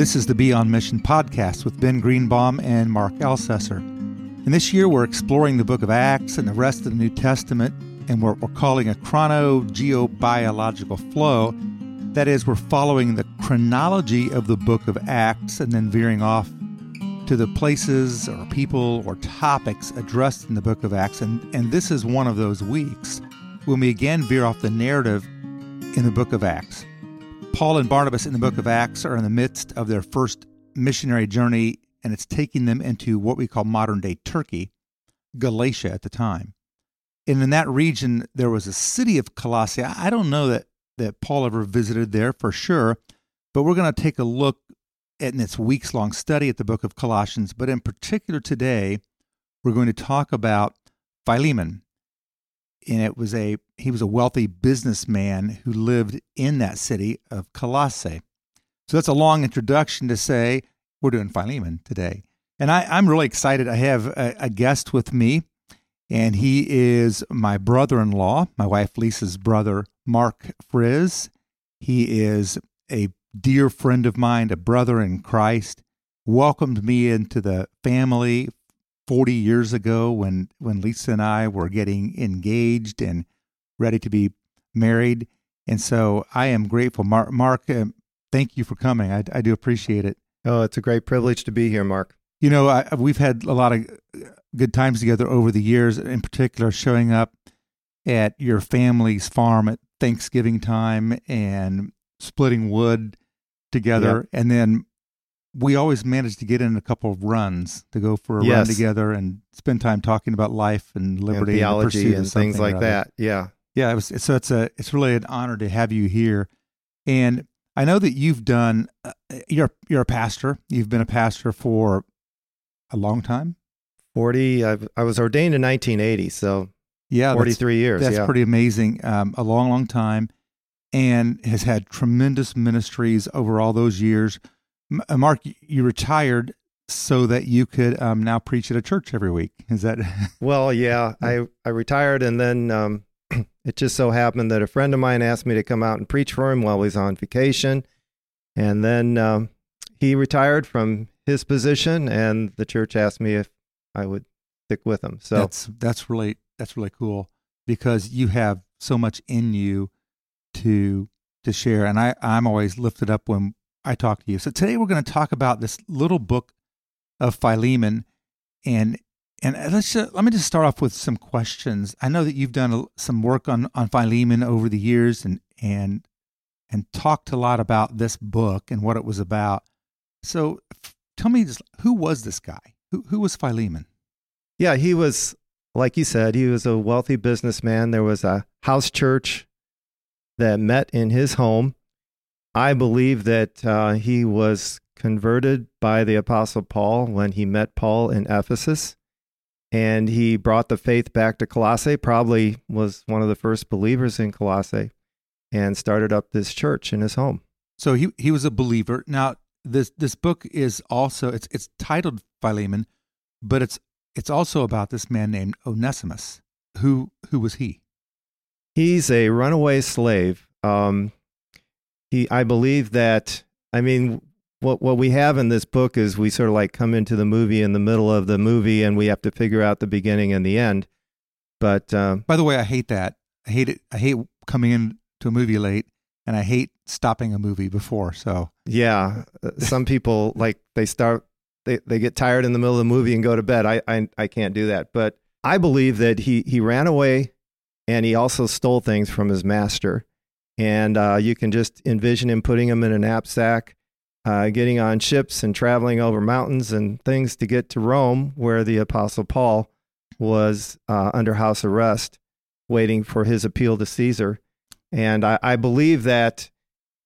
This is the Be On Mission podcast with Ben Greenbaum and Mark Ellcessor. And this year we're exploring the book of Acts and the rest of the New Testament, and what we're calling a chronogeobiological flow. That is, we're following the chronology of the book of Acts and then veering off to the places or people or topics addressed in the book of Acts. And, and this is one of those weeks when we again veer off the narrative in the book of Acts. Paul and Barnabas in the book of Acts are in the midst of their first missionary journey, and it's taking them into what we call modern day Turkey, Galatia at the time. And in that region, there was a city of Colossae. I don't know that, that Paul ever visited there for sure, but we're going to take a look at in its weeks long study at the book of Colossians. But in particular today, we're going to talk about Philemon. And it was a he was a wealthy businessman who lived in that city of Colossae. So that's a long introduction to say we're doing Philemon today. And I, am really excited. I have a, a guest with me, and he is my brother in law, my wife Lisa's brother, Mark Friz. He is a dear friend of mine, a brother in Christ, welcomed me into the family 40 years ago when, when Lisa and I were getting engaged and ready to be married. And so I am grateful. Mark, Mark uh, thank you for coming. I, I do appreciate it. Oh, it's a great privilege to be here, Mark. You know, I, we've had a lot of good times together over the years, in particular, showing up at your family's farm at Thanksgiving time and splitting wood together. Yep. And then we always managed to get in a couple of runs to go for a yes. run together and spend time talking about life and liberty and theology and, and things like that. Yeah. Yeah. It was, so it's a, it's really an honor to have you here. And I know that you've done, uh, you're, you're a pastor. You've been a pastor for a long time. 40, I've, i was ordained in 1980. So yeah, 43 years. That's yeah. pretty amazing. Um, a long, long time and has had tremendous ministries over all those years. Uh, Mark, you retired so that you could um, now preach at a church every week. Is that? well, yeah, I I retired, and then um, it just so happened that a friend of mine asked me to come out and preach for him while he was on vacation, and then um, he retired from his position, and the church asked me if I would stick with him. So that's that's really that's really cool because you have so much in you to to share, and I I'm always lifted up when I talk to you. So today we're going to talk about this little book of Philemon, and and let's just, let me just start off with some questions. I know that you've done some work on on Philemon over the years, and and and talked a lot about this book and what it was about. So tell me, just, who was this guy? Who who was Philemon? Yeah, he was like you said, he was a wealthy businessman. There was a house church that met in his home. I believe that uh, he was converted by the Apostle Paul when he met Paul in Ephesus. And he brought the faith back to Colossae, probably was one of the first believers in Colossae, and started up this church in his home. So he, he was a believer. Now, this this book is also it's it's titled Philemon, but it's it's also about this man named Onesimus. Who who was he? He's a runaway slave. Um, he, I believe that. I mean, what what we have in this book is we sort of like come into the movie in the middle of the movie, and we have to figure out the beginning and the end. But uh, by the way, I hate that. I hate it. I hate coming into a movie late, and I hate stopping a movie before. So yeah, uh, some people like they start they they get tired in the middle of the movie and go to bed. I I, I can't do that. But I believe that he he ran away and he also stole things from his master. And uh, you can just envision him putting them in a knapsack, uh, getting on ships and traveling over mountains and things to get to Rome, where the Apostle Paul was uh, under house arrest, waiting for his appeal to Caesar. And I, I believe that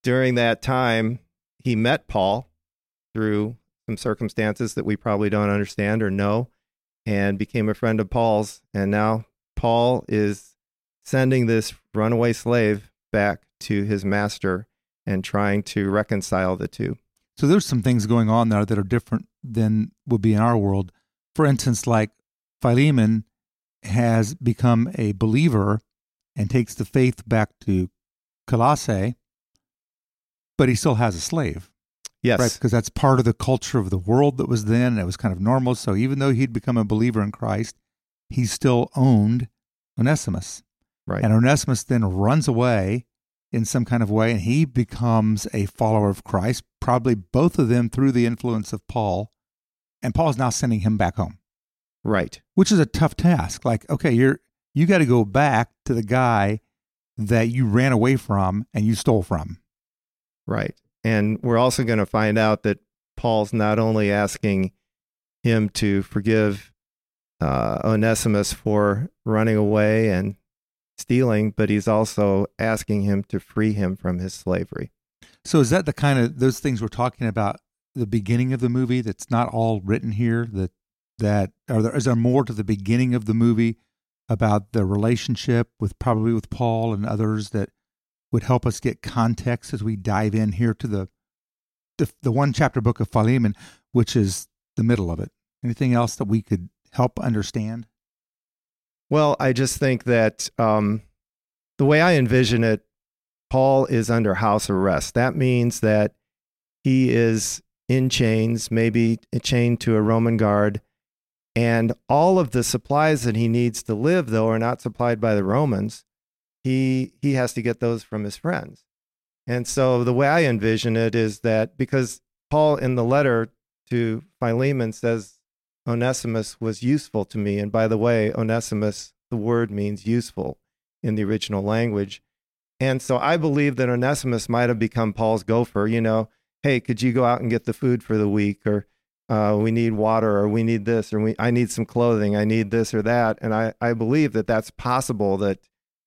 during that time, he met Paul through some circumstances that we probably don't understand or know and became a friend of Paul's. And now Paul is sending this runaway slave back to his master and trying to reconcile the two. So there's some things going on there that are different than would be in our world. For instance, like Philemon has become a believer and takes the faith back to Colossae, but he still has a slave. Yes. right? Because that's part of the culture of the world that was then. And it was kind of normal. So even though he'd become a believer in Christ, he still owned Onesimus. Right. And Onesimus then runs away in some kind of way and he becomes a follower of Christ, probably both of them through the influence of Paul. And Paul's now sending him back home, right. which is a tough task. Like, okay, you're you got to go back to the guy that you ran away from and you stole from. Right. And we're also going to find out that Paul's not only asking him to forgive uh, Onesimus for running away and stealing, but he's also asking him to free him from his slavery. So is that the kind of those things we're talking about the beginning of the movie that's not all written here that that are there is there more to the beginning of the movie about the relationship with probably with Paul and others that would help us get context as we dive in here to the the, the one chapter book of Philemon which is the middle of it. Anything else that we could help understand? Well, I just think that um, the way I envision it, Paul is under house arrest. That means that he is in chains, maybe chained to a Roman guard, and all of the supplies that he needs to live, though, are not supplied by the Romans. He he has to get those from his friends. And so the way I envision it is that because Paul in the letter to Philemon says Onesimus was useful to me. And by the way, Onesimus, the word means useful in the original language. And so I believe that Onesimus might have become Paul's gopher, you know, hey, could you go out and get the food for the week? Or uh, we need water, or we need this, or we, I need some clothing, I need this or that. And I, I believe that that's possible that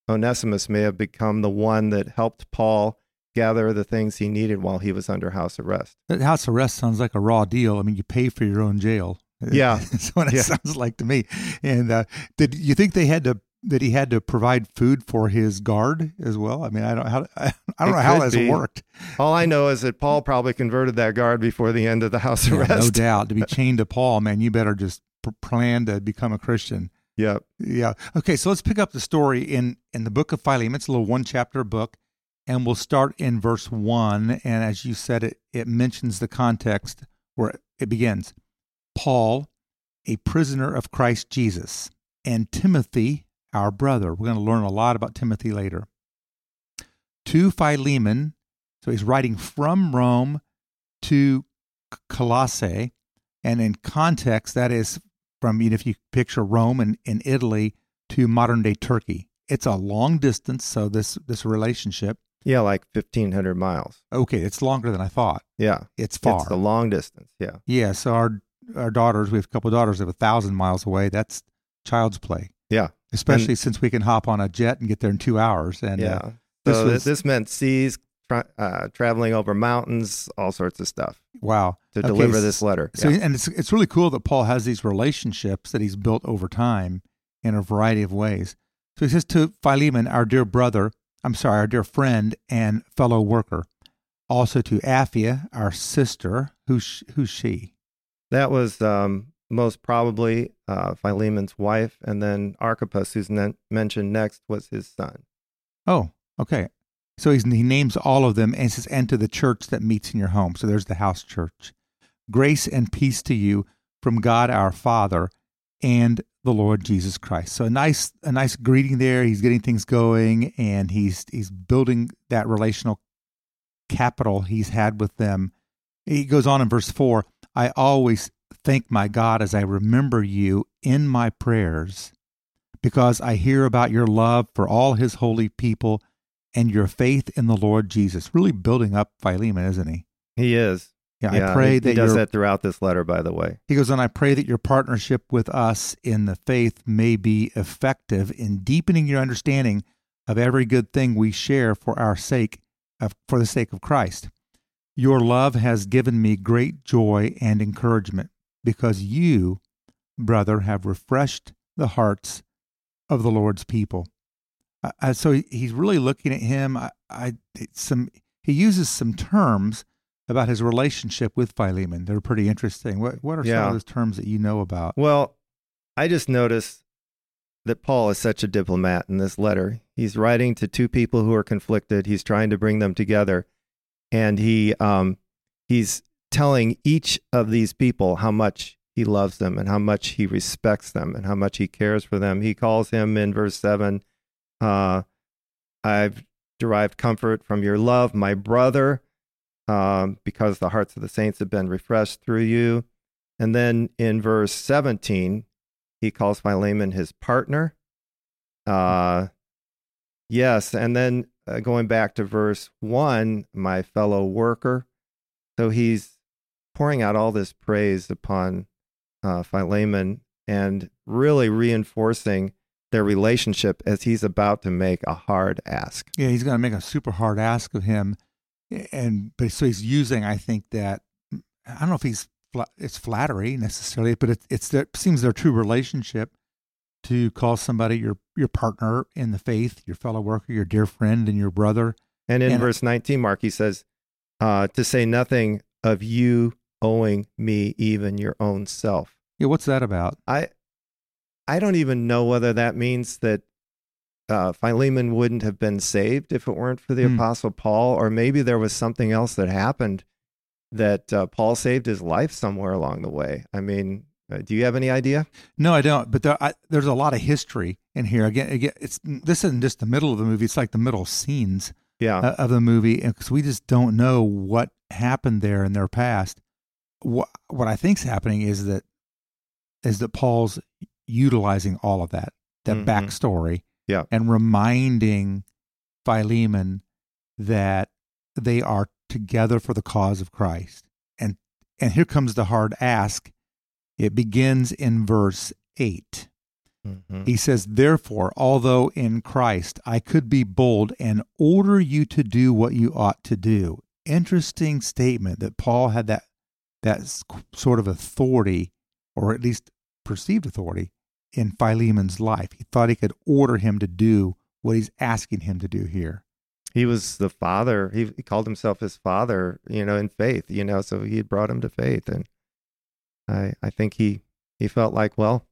Onesimus may have become the one that helped Paul gather the things he needed while he was under house arrest. That house arrest sounds like a raw deal. I mean, you pay for your own jail. Yeah. That's what it Yeah. sounds like to me. And uh, did you think they had to that he had to provide food for his guard as well? I mean, I don't how I don't It know how that's be. worked. All I know is that Paul probably converted that guard before the end of the house Yeah, arrest. no doubt. To be chained to Paul, man, you better just plan to become a Christian. Yep. Yeah. Okay, so let's pick up the story in in the book of Philemon. It's a little one chapter book, and we'll start in verse one. And as you said, it it mentions the context where it begins. Paul, a prisoner of Christ Jesus, and Timothy, our brother. We're going to learn a lot about Timothy later. To Philemon, so he's writing from Rome to Colossae, and in context, that is from you know, if you picture Rome and in Italy to modern day Turkey. It's a long distance, so this this relationship. Yeah, like 1,500 miles. Okay, it's longer than I thought. Yeah. It's far. It's a long distance. Yeah. yeah, so our our daughters, we have a couple of daughters that are a thousand miles away. That's child's play, Yeah. especially since we can hop on a jet and get there in two hours. And yeah. uh, so this this, was- this meant seas, tra- uh, traveling over mountains, all sorts of stuff wow, to Okay, deliver this letter. So, yeah. and it's it's really cool that Paul has these relationships that he's built over time in a variety of ways. So he says to Philemon, our dear brother, I'm sorry, our dear friend and fellow worker, also to Apphia, our sister, who's who's she? That was um, most probably uh, Philemon's wife. And then Archippus, who's ne- mentioned next, was his son. Oh, okay. So he names all of them and says, and to the church that meets in your home. So there's the house church. Grace and peace to you from God our Father and the Lord Jesus Christ. So a nice a nice greeting there. He's getting things going and he's he's building that relational capital he's had with them. He goes on in verse 4, I always thank my God as I remember you in my prayers because I hear about your love for all his holy people and your faith in the Lord Jesus. Really building up Philemon, isn't he? He is. Yeah, yeah, I pray he, that he does that throughout this letter, by the way. He goes on, I pray that your partnership with us in the faith may be effective in deepening your understanding of every good thing we share for our sake of for the sake of Christ. Your love has given me great joy and encouragement because you, brother, have refreshed the hearts of the Lord's people. Uh, so he's really looking at him. I, I some he uses some terms about his relationship with Philemon. They're pretty interesting. What what are some of those terms that you know about? Well, I just noticed that Paul is such a diplomat in this letter. He's writing to two people who are conflicted. He's trying to bring them together, and he um, he's telling each of these people how much he loves them and how much he respects them and how much he cares for them. He calls him in verse 7 uh, I've derived comfort from your love, my brother, um, because the hearts of the saints have been refreshed through you. And then in verse 17, he calls Philemon his partner. Uh, yes. And then uh, going back to verse 1, my fellow worker. So he's pouring out all this praise upon uh, Philemon and really reinforcing their relationship as he's about to make a hard ask. Yeah, he's going to make a super hard ask of him, and but so he's using, I think that I don't know if he's it's flattery necessarily, but it, it's it seems their true relationship to call somebody your your partner in the faith, your fellow worker, your dear friend, and your brother. And in and, verse nineteen, Mark, he says, uh, "To say nothing of you owing me even your own self." Yeah, what's that about? I I don't even know whether that means that uh, Philemon wouldn't have been saved if it weren't for the mm. Apostle Paul, or maybe there was something else that happened that uh, Paul saved his life somewhere along the way. I mean, uh, do you have any idea? No, I don't. But there, I, there's a lot of history in here. Again, again, it's this isn't just the middle of the movie; it's like the middle scenes, yeah. Uh, of the movie, because we just don't know what happened there in their past. What what I think's happening is that is that Paul's utilizing all of that, that mm-hmm. backstory, yeah. and reminding Philemon that they are together for the cause of Christ. And and here comes the hard ask. It begins in verse 8. Mm-hmm. He says, Therefore, although in Christ I could be bold and order you to do what you ought to do. Interesting statement that Paul had that that sort of authority, or at least perceived authority, in Philemon's life. He thought he could order him to do what he's asking him to do here. He was the father. He, he called himself his father, you know, in faith, you know, so he had brought him to faith. And I, I think he, he felt like, well,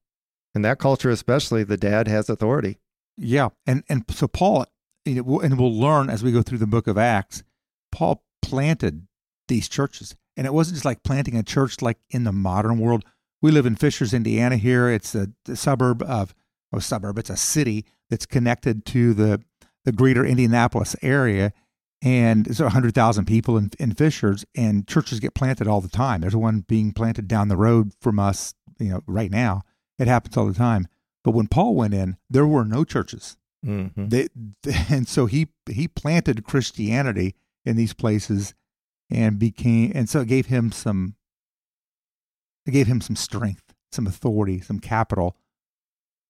in that culture, especially, the dad has authority. Yeah. And, and so Paul, and we'll learn as we go through the book of Acts, Paul planted these churches. And it wasn't just like planting a church like in the modern world we live in Fishers, Indiana. Here, it's a, a suburb of a suburb. It's a city that's connected to the the greater Indianapolis area, and there's hundred thousand people in, in Fishers, and churches get planted all the time. There's one being planted down the road from us, you know, right now. It happens all the time. But when Paul went in, there were no churches. Mm-hmm. They, and so he he planted Christianity in these places, and became and so it gave him some it gave him some strength, some authority, some capital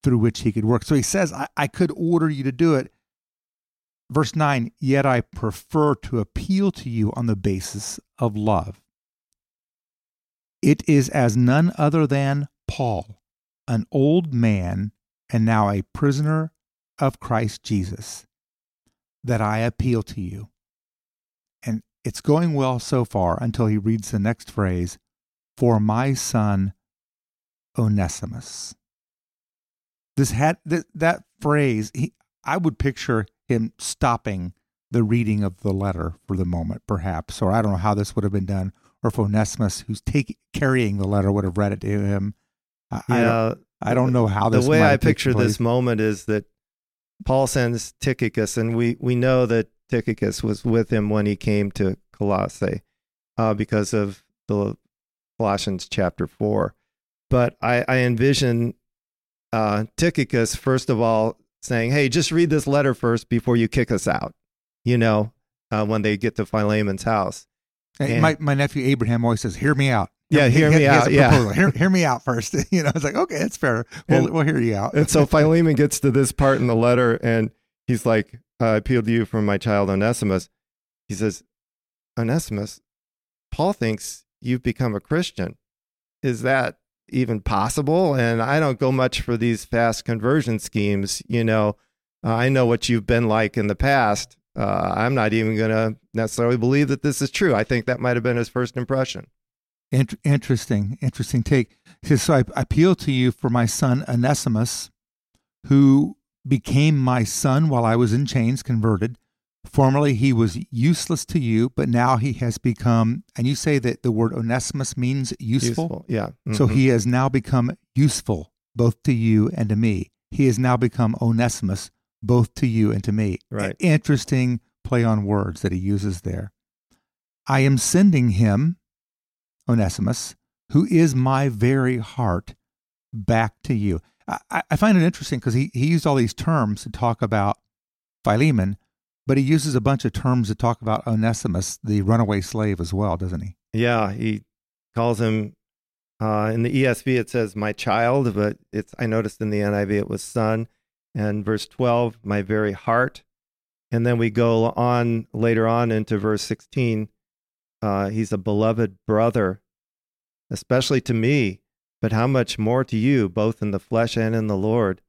through which he could work. So he says, I, I could order you to do it. Verse 9, yet I prefer to appeal to you on the basis of love. It is as none other than Paul, an old man and now a prisoner of Christ Jesus, that I appeal to you. And it's going well so far until he reads the next phrase for my son Onesimus. This had th- that phrase. He, I would picture him stopping the reading of the letter for the moment, perhaps, or I don't know how this would have been done, or if Onesimus, who's taking carrying the letter, would have read it to him. I, yeah, I don't, I don't know how this. The way I picture this moment is that Paul sends Tychicus, and we we know that Tychicus was with him when he came to Colossae, uh, because of the Colossians chapter 4. But I, I envision uh, Tychicus, first of all, saying, Hey, just read this letter first before you kick us out, you know, uh, when they get to Philemon's house. And, my, my nephew Abraham always says, Hear me out. Yeah, hear he, me he out. Yeah, hear, hear, me out first. you know, it's like okay, that's fair. We'll, and, we'll hear you out. and so Philemon gets to this part in the letter, and he's like, "I appeal to you from my child Onesimus." He says, "Onesimus, Paul thinks you've become a Christian. Is that even possible? And I don't go much for these fast conversion schemes. You know, uh, I know what you've been like in the past. Uh, I'm not even going to necessarily believe that this is true. I think that might have been his first impression. interesting, interesting take. So I appeal to you for my son Onesimus, who became my son while I was in chains, converted, Formerly he was useless to you, but now he has become, and you say that the word Onesimus means useful. Useful, yeah. So Mhm. he has now become useful both to you and to me. He has now become Onesimus both to you and to me. Right. Interesting play on words that he uses there. I am sending him, Onesimus, who is my very heart, back to you. I- I, I find it interesting because he, he used all these terms to talk about Philemon, but he uses a bunch of terms to talk about Onesimus, the runaway slave, as well, doesn't he? Yeah, he calls him uh, in the ESV it says my child, but it's I noticed in the NIV it was son. And verse 12, my very heart. And then we go on later on into verse 16. Uh, he's a beloved brother, especially to me, but how much more to you, both in the flesh and in the Lord.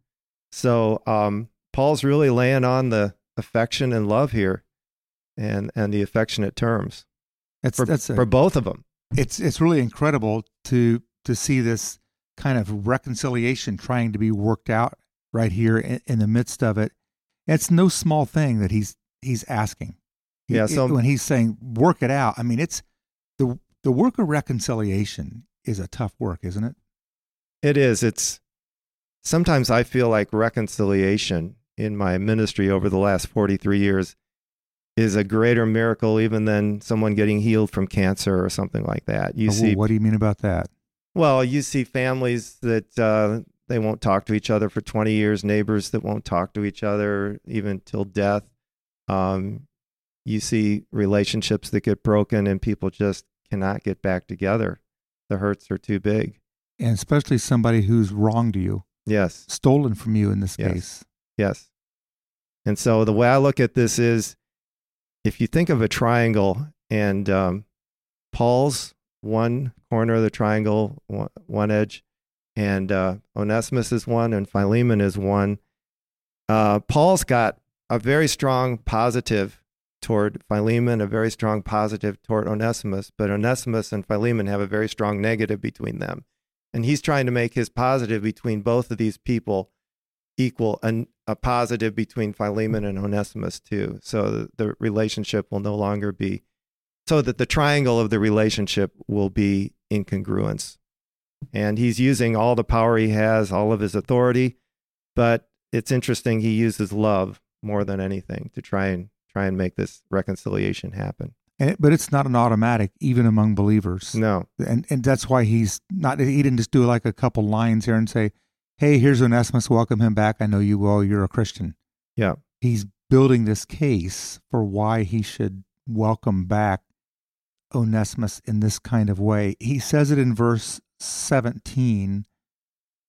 So um, Paul's really laying on the affection and love here and, and the affectionate terms That's, for, that's a, for both of them. it's it's really incredible to to see this kind of reconciliation trying to be worked out right here in, in the midst of it. It's no small thing that he's he's asking. He- Yeah, so- when he's saying work it out, I mean it's the the work of reconciliation is a tough work, isn't it? It is. It's sometimes I feel like reconciliation in my ministry over the last 43 years is a greater miracle even than someone getting healed from cancer or something like that. You Oh, see, what do you mean about that? well, you see families that uh, they won't talk to each other for 20 years, neighbors that won't talk to each other even till death. Um, you see relationships that get broken and people just cannot get back together. The hurts are too big. And especially somebody who's wronged you, Yes. stolen from you in this Yes. case. Yes. And so the way I look at this is if you think of a triangle and um, Paul's one corner of the triangle, one, edge, and uh, Onesimus is one, and Philemon is one. Uh, Paul's got a very strong positive toward Philemon, a very strong positive toward Onesimus, but Onesimus and Philemon have a very strong negative between them. And he's trying to make his positive between both of these people equal an, a positive between Philemon and Onesimus too. So the, the relationship will no longer be so that the triangle of the relationship will be in congruence. And he's using all the power he has, all of his authority, but it's interesting he uses love more than anything to try and try and make this reconciliation happen. And it, but it's not an automatic, even among believers. No. and and that's why he's not. He didn't just do like a couple lines here and say, "Hey, here's Onesimus. Welcome him back. I know you well. You're a Christian." Yeah. He's building this case for why he should welcome back Onesimus in this kind of way. He says it in verse 17.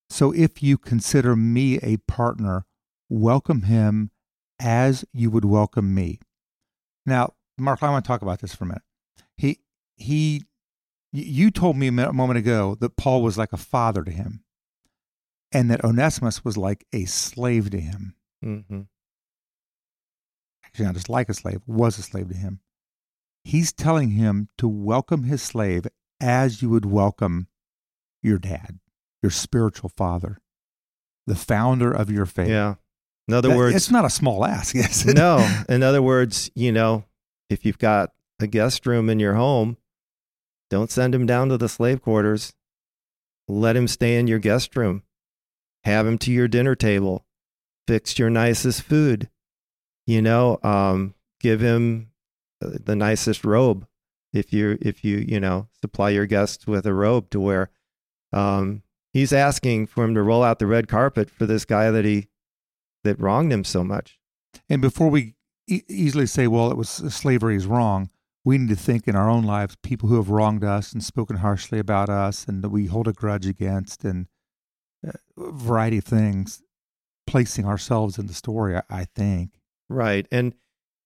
So if you consider me a partner, welcome him as you would welcome me. Now, Mark, I want to talk about this for a minute. He he you told me a moment ago that Paul was like a father to him and that Onesimus was like a slave to him. Mm-hmm. Actually, not just like a slave, was a slave to him. He's telling him to welcome his slave as you would welcome your dad, your spiritual father, the founder of your faith. Yeah. In other That- words, it's not a small ask. Yes. no. In other words, you know, if you've got a guest room in your home, don't send him down to the slave quarters. Let him stay in your guest room. Have him to your dinner table. Fix your nicest food. You know, um, give him uh, the nicest robe. If you if you you know supply your guests with a robe to wear, um, he's asking for him to roll out the red carpet for this guy that he that wronged him so much. And before we e- easily say, well, it was slavery is wrong, we need to think in our own lives people who have wronged us and spoken harshly about us and that we hold a grudge against and uh, variety of things, placing ourselves in the story, I, I think. Right. And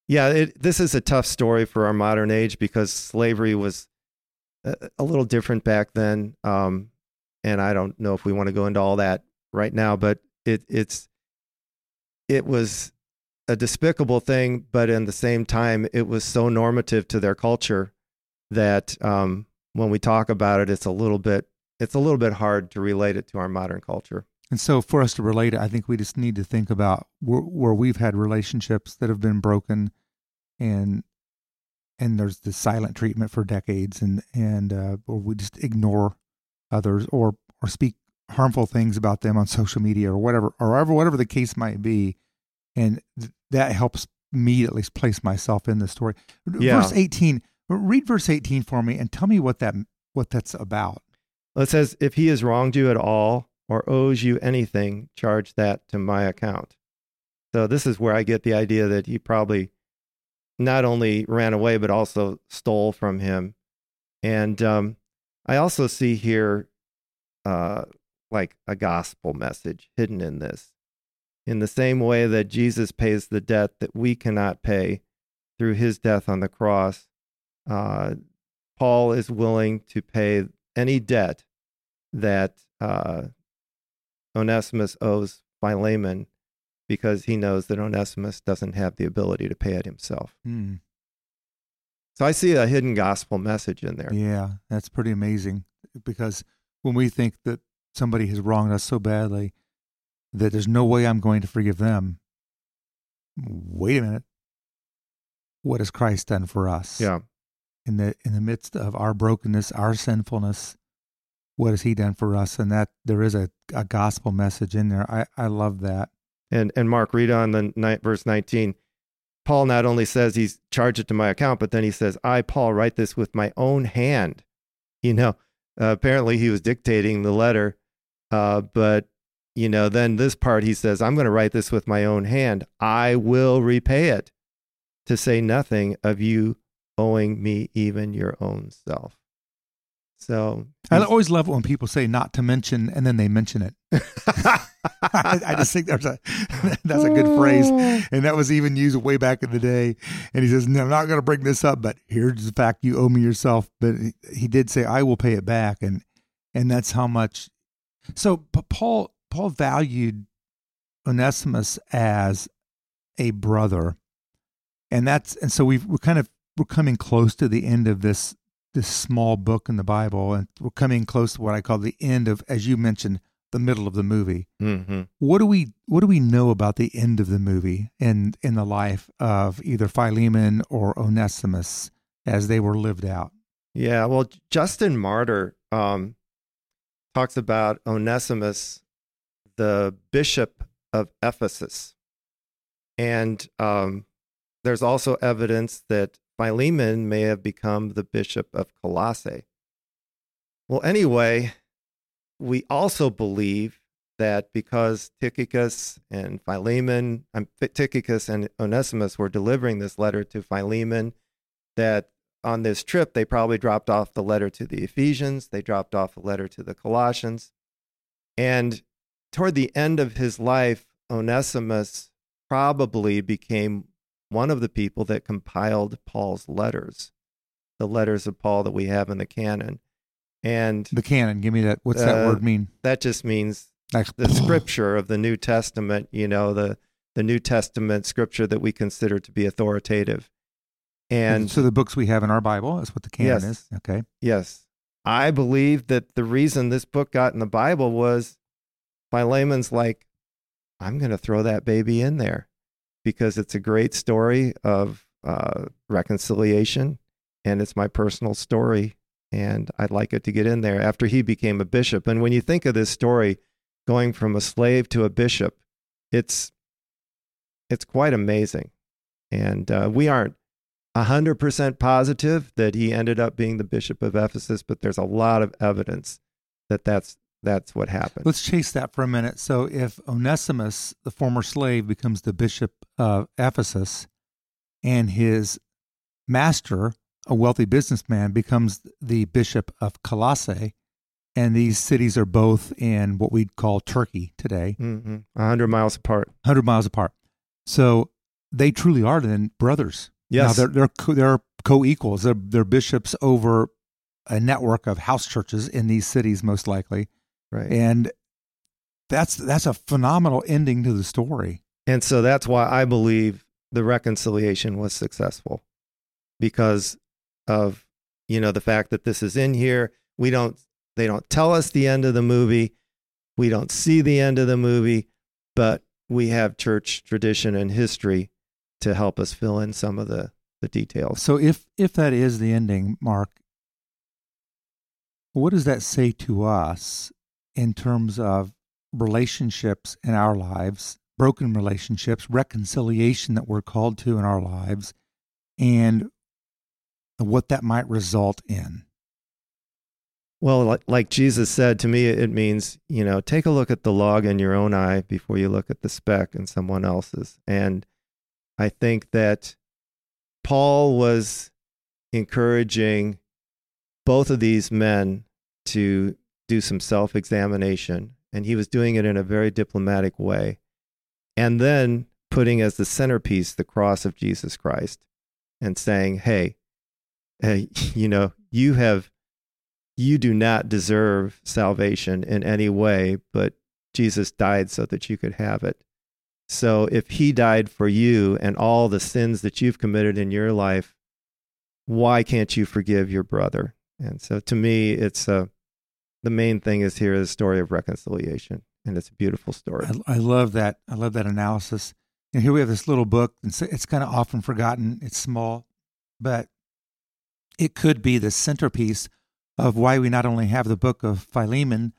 yeah, it, this is a tough story for our modern age because slavery was a, a little different back then. Um, and I don't know if we want to go into all that right now, but it, it's, it was a despicable thing, but in the same time, it was so normative to their culture that um, when we talk about it, it's a little bit, it's a little bit hard to relate it to our modern culture. And so, for us to relate it, I think we just need to think about where, where we've had relationships that have been broken and and there's the silent treatment for decades, and and uh, or we just ignore others or or speak harmful things about them on social media or whatever or whatever whatever the case might be, and th- that helps me at least place myself in the story. Yeah. Verse eighteen. Read verse eighteen for me and tell me what that what that's about. It says, If he has wronged you at all or owes you anything, charge that to my account. So this is where I get the idea that he probably not only ran away, but also stole from him. And um, I also see here uh, like a gospel message hidden in this. In the same way that Jesus pays the debt that we cannot pay through his death on the cross, uh, Paul is willing to pay any debt that uh, Onesimus owes Philemon because he knows that Onesimus doesn't have the ability to pay it himself. Hmm. So I see a hidden gospel message in there. Yeah, that's pretty amazing because when we think that somebody has wronged us so badly that there's no way I'm going to forgive them, wait a minute. What has Christ done for us? Yeah. In the in the midst of our brokenness, our sinfulness, what has he done for us? And that there is a, a gospel message in there. I, I love that. And and Mark, read on the verse 19. Paul not only says he's charged it to my account, but then he says, I, Paul, write this with my own hand. You know, uh, apparently he was dictating the letter. Uh, but, you know, then this part he says, I'm going to write this with my own hand. I will repay it, to say nothing of you owing me even your own self. So I always love it when people say not to mention and then they mention it. I, I just think there's a that's a good phrase, oh. and that was even used way back in the day. And he says, "No, I'm not going to bring this up, but here's the fact: you owe me yourself." But he, did say, "I will pay it back," and and that's how much. So, Paul Paul valued Onesimus as a brother, and that's and so we've we're kind of we're coming close to the end of this this small book in the Bible, and we're coming close to what I call the end of, as you mentioned, the middle of the movie. Mhm. What do we what do we know about the end of the movie and in the life of either Philemon or Onesimus as they were lived out? Yeah, well, Justin Martyr um, talks about Onesimus, the bishop of Ephesus. And um, there's also evidence that Philemon may have become the bishop of Colossae. Well, anyway, we also believe that because Tychicus and Philemon, um, Tychicus and Onesimus were delivering this letter to Philemon, that on this trip, they probably dropped off the letter to the Ephesians, they dropped off a letter to the Colossians. And toward the end of his life, Onesimus probably became one of the people that compiled Paul's letters, the letters of Paul that we have in the canon. And The canon. Give me that. What's that Uh, word mean? that just means Like the scripture of the New Testament, you know, the, the New Testament scripture that we consider to be authoritative. And so the books we have in our Bible. That's what the canon Yes. is. Okay. Yes. I believe that the reason this book got in the Bible was by Philemon's like, I'm going to throw that baby in there because it's a great story of uh, reconciliation and it's my personal story. And I'd like it to get in there after he became a bishop. And when you think of this story going from a slave to a bishop, it's, it's quite amazing. And uh, we aren't 100% positive that he ended up being the bishop of Ephesus, but there's a lot of evidence that that's, that's what happened. Let's chase that for a minute. So, if Onesimus, the former slave, becomes the bishop of Ephesus, and his master, a wealthy businessman, becomes the bishop of Colossae, and these cities are both in what we'd call Turkey today, hmm 100 miles apart. 100 miles apart. So, they truly are then brothers. Yes. Now, they're, they're, co- they're co equals. They're, they're bishops over a network of house churches in these cities, most likely right. and that's that's a phenomenal ending to the story. And so that's why I believe the reconciliation was successful because of you know the fact that this is in here. We don't they don't tell us the end of the movie. We don't see the end of the movie, but we have church tradition and history to help us fill in some of the the details. So if if that is the ending, Mark, what does that say to us in terms of relationships in our lives, broken relationships, reconciliation that we're called to in our lives, and what that might result in? Well, like, Jesus said to me, it means, you know, take a look at the log in your own eye before you look at the speck in someone else's. And I think that Paul was encouraging both of these men to do some self examination, and he was doing it in a very diplomatic way. And then putting as the centerpiece the cross of Jesus Christ and saying, hey, hey you know, you have you do not deserve salvation in any way, but Jesus died so that you could have it. So if he died for you and all the sins that you've committed in your life, why can't you forgive your brother? And so to me, it's a, the main thing is here is a story of reconciliation, and it's a beautiful story. I, I love that. I love that analysis. And here we have this little book, and so it's kind of often forgotten. It's small, but it could be the centerpiece of why we not only have the book of Philemon,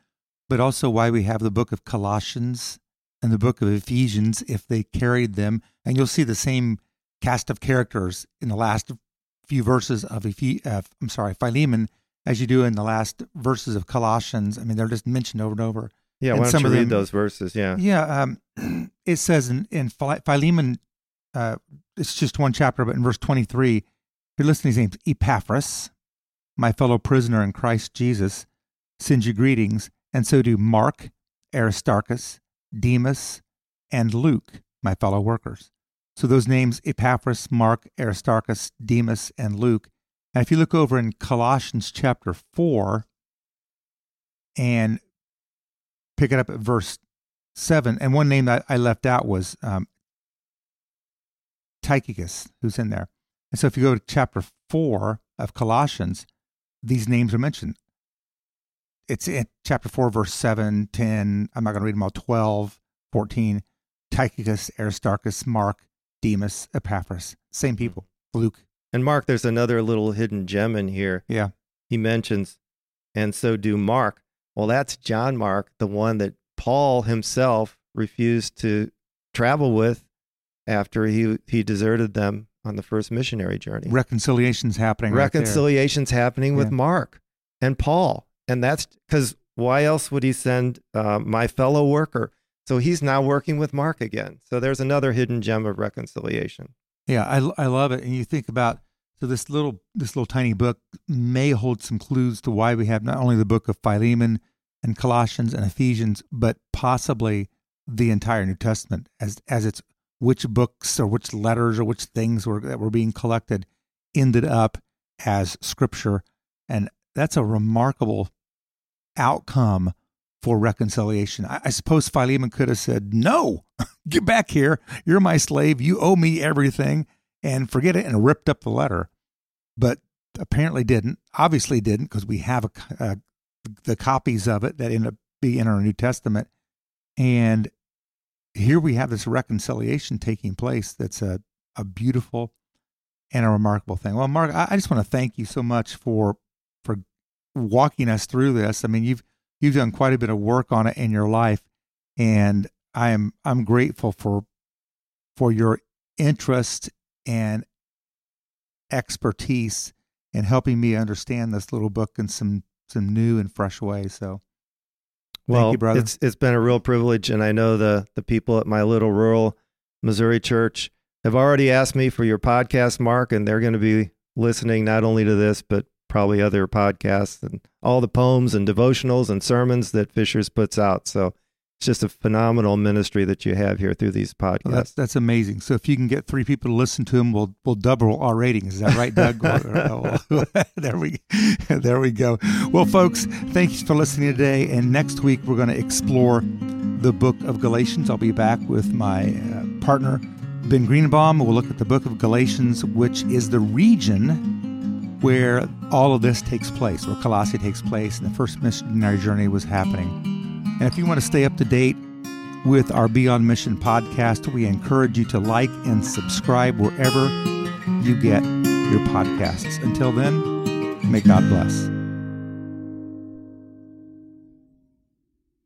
but also why we have the book of Colossians and the book of Ephesians if they carried them. And you'll see the same cast of characters in the last few verses of Ephes- uh, I'm sorry, Philemon as you do in the last verses of Colossians. I mean, they're just mentioned over and over. Yeah, and why don't you read them, those verses? Yeah, yeah. Um, it says in, in Philemon, uh, it's just one chapter, but in verse 23, you're listening to his name, Epaphras, my fellow prisoner in Christ Jesus, sends you greetings, and so do Mark, Aristarchus, Demas, and Luke, my fellow workers. So those names, Epaphras, Mark, Aristarchus, Demas, and Luke. And if you look over in Colossians chapter 4 and pick it up at verse 7, and one name that I left out was um, Tychicus, who's in there. And so if you go to chapter 4 of Colossians, these names are mentioned. It's in chapter 4, verse 7, 10. I'm not going to read them all 12, 14. Tychicus, Aristarchus, Mark, Demas, Epaphras. Same people. Luke. And Mark, there's another little hidden gem in here. Yeah. He mentions, and so do Mark. Well, that's John Mark, the one that Paul himself refused to travel with after he he deserted them on the first missionary journey. Reconciliation's happening. Reconciliation's right happening with yeah. Mark and Paul. And that's because why else would he send uh, my fellow worker? So he's now working with Mark again. So there's another hidden gem of reconciliation. Yeah, I, I love it. And you think about so this little this little tiny book may hold some clues to why we have not only the book of Philemon and Colossians and Ephesians, but possibly the entire New Testament as as its which books or which letters or which things were that were being collected ended up as scripture and that's a remarkable outcome for reconciliation. I, I, suppose Philemon could have said, No, get back here. You're my slave. You owe me everything and forget it and ripped up the letter. But apparently didn't, obviously didn't, because we have a, a, uh, the copies of it that end up being in our New Testament. And here we have this reconciliation taking place that's a, a beautiful and a remarkable thing. Well, Mark, I, I just want to thank you so much for for walking us through this. I mean, you've you've done quite a bit of work on it in your life, and I am I'm grateful for for your interest and expertise in helping me understand this little book in some some new and fresh ways. So well, you, brother. it's it's been a real privilege, and I know the the people at my little rural Missouri church have already asked me for your podcast, Mark, and they're going to be listening not only to this but probably other podcasts and all the poems and devotionals and sermons that Fishers puts out. So it's just a phenomenal ministry that you have here through these podcasts. Well, that's that's amazing. So if you can get three people to listen to them, we'll we'll double our ratings. Is that right, Doug? there we there we go. Well, folks, thanks for listening today. And next week we're going to explore the book of Galatians. I'll be back with my uh, partner Ben Greenbaum. We'll look at the book of Galatians, which is the region where all of this takes place, where Colossae takes place, and the first missionary journey was happening. And if you want to stay up to date with our Be On Mission podcast, we encourage you to like and subscribe wherever you get your podcasts. Until then, may God bless.